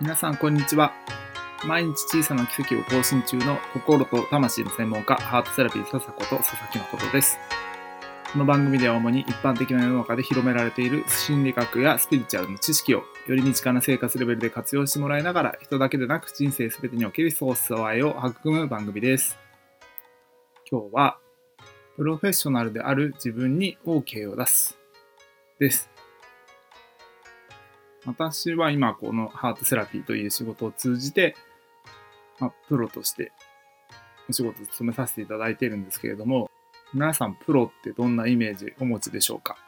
皆さんこんにちは。毎日小さな奇跡を更新中の心と魂の専門家ハートセラピー笹子と佐々木誠です。この番組では主に一般的な世の中で広められている心理学やスピリチュアルの知識をより身近な生活レベルで活用してもらいながら人だけでなく人生全てにおけるソース愛を育む番組です。今日はプロフェッショナルである自分に OK を出すです。私は今このハートセラピーという仕事を通じて、まあ、プロとしてお仕事を務めさせていただいているんですけれども、皆さんプロってどんなイメージお持ちでしょうか、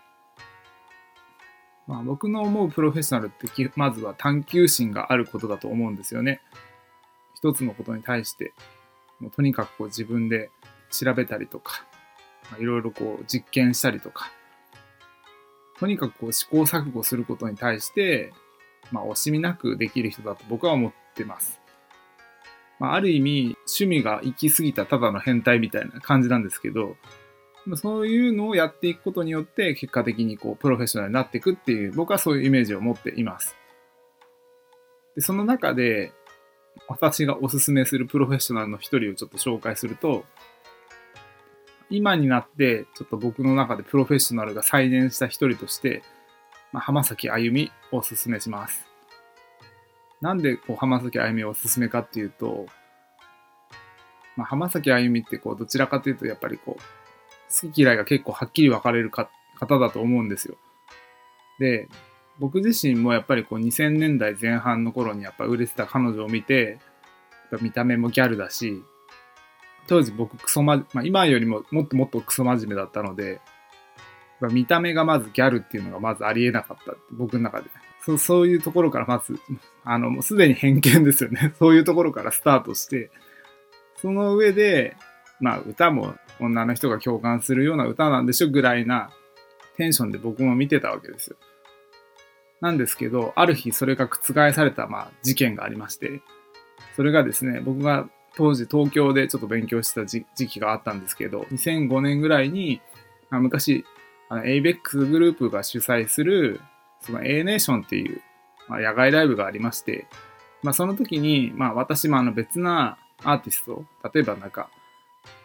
まあ、僕の思うプロフェッショナルってまずは探求心があることだと思うんですよね。一つのことに対してもうとにかくこう自分で調べたりとか、いろいろこう実験したりとか、とにかくこう試行錯誤することに対して、まあ、惜しみなくできる人だと僕は思ってます。まあ、ある意味、趣味が行き過ぎたただの変態みたいな感じなんですけど、そういうのをやっていくことによって、結果的にこう、プロフェッショナルになっていくっていう、僕はそういうイメージを持っています。で、その中で、私がおすすめするプロフェッショナルの一人をちょっと紹介すると、今になって、ちょっと僕の中でプロフェッショナルが再燃した一人として、まあ、浜崎あゆみをおすすめします。なんでこう浜崎あゆみをおすすめかっていうと、まあ、浜崎あゆみってこうどちらかというとやっぱりこう好き嫌いが結構はっきり分かれるか方だと思うんですよ。で、僕自身もやっぱりこう2000年代前半の頃にやっぱ売れてた彼女を見て、見た目もギャルだし、当時僕クソま、まあ、今よりももっともっとクソ真面目だったので、まあ見た目がまずギャルっていうのがまずありえなかった僕の中で。そうそういうところからまず、あの、もうすでに偏見ですよね。そういうところからスタートして、その上で、まあ歌も女の人が共感するような歌なんでしょぐらいなテンションで僕も見てたわけですよ。なんですけど、ある日それが覆された、まあ、事件がありまして、それがですね、僕が当時東京でちょっと勉強してた時期があったんですけど、2005年ぐらいに、あ昔、あの ABEX グループが主催する、その A ネーションっていう、まあ、野外ライブがありまして、まあその時に、まあ私もあの別なアーティスト、例えばなんか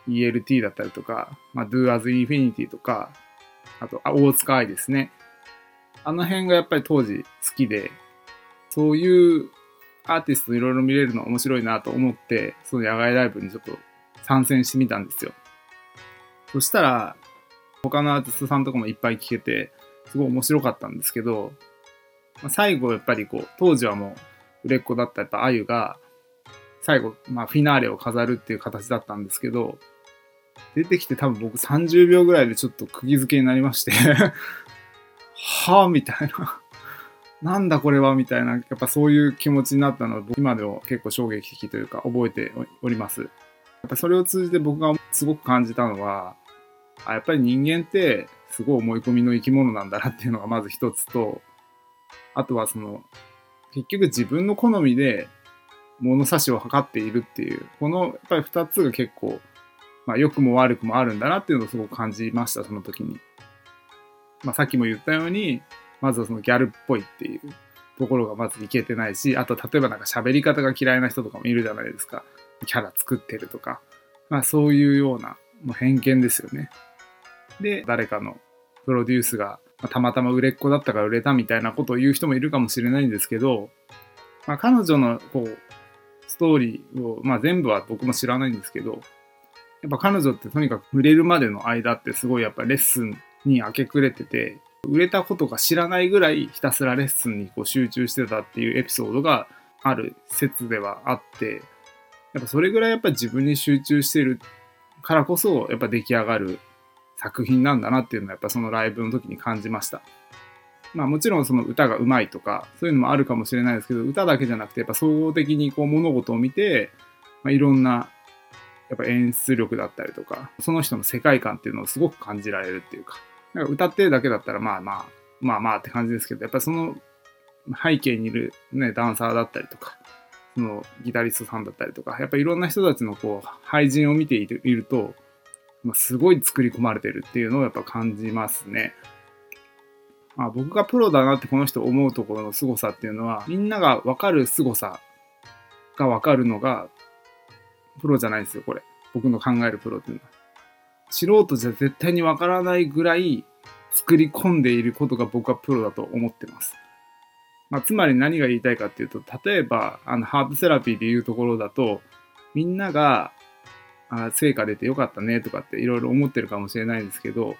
ELT だったりとか、まあ Do As Infinity とか、あと、あ大塚愛ですね。あの辺がやっぱり当時好きで、そういうアーティストいろいろ見れるの面白いなと思って、その野外ライブにちょっと参戦してみたんですよ。そしたら、他のアーティストさんとかもいっぱい聞けて、すごい面白かったんですけど、まあ、最後やっぱりこう、当時はもう売れっ子だったやっぱあゆが、最後、まあフィナーレを飾るっていう形だったんですけど、出てきて多分僕30秒ぐらいでちょっと釘付けになりまして はぁみたいななんだこれはみたいな、やっぱそういう気持ちになったのは今でも結構衝撃的というか覚えております。やっぱそれを通じて僕がすごく感じたのは、あやっぱり人間ってすごい思い込みの生き物なんだなっていうのがまず一つと、あとはその、結局自分の好みで物差しを測っているっていう、このやっぱり二つが結構、まあ良くも悪くもあるんだなっていうのをすごく感じました、その時に。まあさっきも言ったように、まずはそのギャルっぽいっていうところがまずいけてないし、あと例えばなんか喋り方が嫌いな人とかもいるじゃないですか。キャラ作ってるとか。まあそういうような、もう偏見ですよね。で、誰かのプロデュースが、ま、たまたま売れっ子だったから売れたみたいなことを言う人もいるかもしれないんですけど、まあ彼女のこう、ストーリーを、まあ全部は僕も知らないんですけど、やっぱ彼女ってとにかく売れるまでの間ってすごいやっぱレッスンに明け暮れてて、売れたことが知らないぐらいひたすらレッスンにこう集中してたっていうエピソードがある説ではあって、やっぱそれぐらいやっぱ自分に集中してるからこそ、やっぱ出来上がる作品なんだなっていうのはやっぱそのライブの時に感じました。まあもちろんその歌が上手いとか、そういうのもあるかもしれないですけど、歌だけじゃなくてやっぱ総合的にこう物事を見て、まあ、いろんなやっぱ演出力だったりとか、その人の世界観っていうのをすごく感じられるっていうか、なんか歌ってるだけだったらまあまあ、まあまあって感じですけど、やっぱその背景にいるね、ダンサーだったりとか、そのギタリストさんだったりとか、やっぱいろんな人たちのこう、配人を見ていると、まあ、すごい作り込まれてるっていうのをやっぱ感じますね。まあ、僕がプロだなってこの人思うところの凄さっていうのは、みんながわかる凄さがわかるのが、プロじゃないですよ、これ。僕の考えるプロっていうのは。素人じゃ絶対にわからないぐらい作り込んでいることが僕はプロだと思ってます。まあ、つまり何が言いたいかっていうと、例えば、あの、ハーブセラピーでいうところだと、みんなが、あ成果出てよかったねとかっていろいろ思ってるかもしれないんですけど、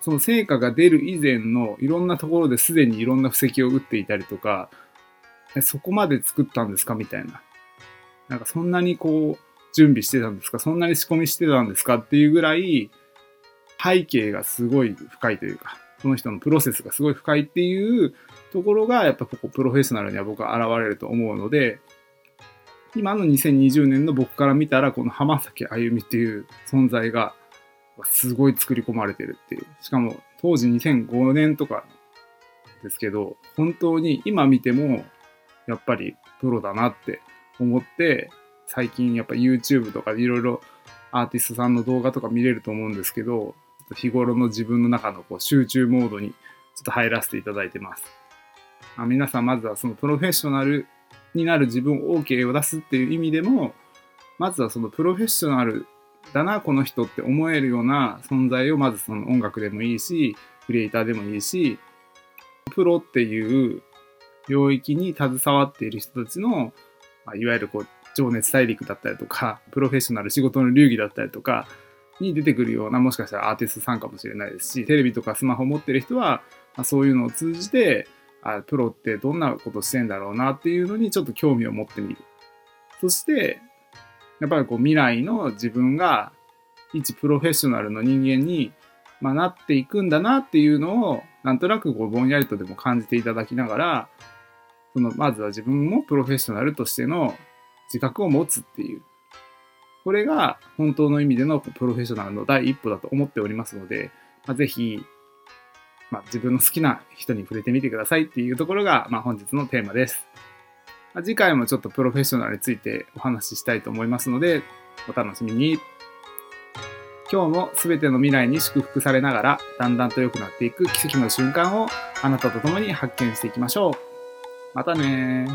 その成果が出る以前のいろんなところですでにいろんな布石を打っていたりとか、そこまで作ったんですか？みたいな。なんかそんなにこう、準備してたんですか？そんなに仕込みしてたんですか？っていうぐらい、背景がすごい深いというか、その人のプロセスがすごい深いっていうところが、やっぱここプロフェッショナルには僕は現れると思うので、今の2020年の僕から見たら、この浜崎あゆみっていう存在が、すごい作り込まれてるっていう。しかも、当時2005年とかですけど、本当に今見ても、やっぱりプロだなって思って、最近やっぱ YouTube とかでいろいろアーティストさんの動画とか見れると思うんですけど、日頃の自分の中のこう集中モードにちょっと入らせていただいてます。あ、皆さんまずはそのプロフェッショナルになる自分 OK を出すっていう意味でも、まずはそのプロフェッショナルだな、この人って思えるような存在をまずその音楽でもいいし、クリエイターでもいいし、プロっていう領域に携わっている人たちの、まあ、いわゆるこう情熱大陸だったりとか、プロフェッショナル仕事の流儀だったりとかに出てくるような、もしかしたらアーティストさんかもしれないですし、テレビとかスマホ持ってる人は、ま、そういうのを通じて、あプロってどんなことしてんだろうなっていうのにちょっと興味を持ってみる。そして、やっぱりこう未来の自分が一プロフェッショナルの人間に、まあ、なっていくんだなっていうのをなんとなくこうぼんやりとでも感じていただきながらそのまずは自分もプロフェッショナルとしての自覚を持つっていうこれが本当の意味でのプロフェッショナルの第一歩だと思っておりますので、まあ、ぜひまあ、自分の好きな人に触れてみてくださいっていうところが、まあ、本日のテーマです。まあ、次回もちょっとプロフェッショナルについてお話ししたいと思いますので、お楽しみに。今日も全ての未来に祝福されながら、だんだんと良くなっていく奇跡の瞬間をあなたと共に発見していきましょう。またね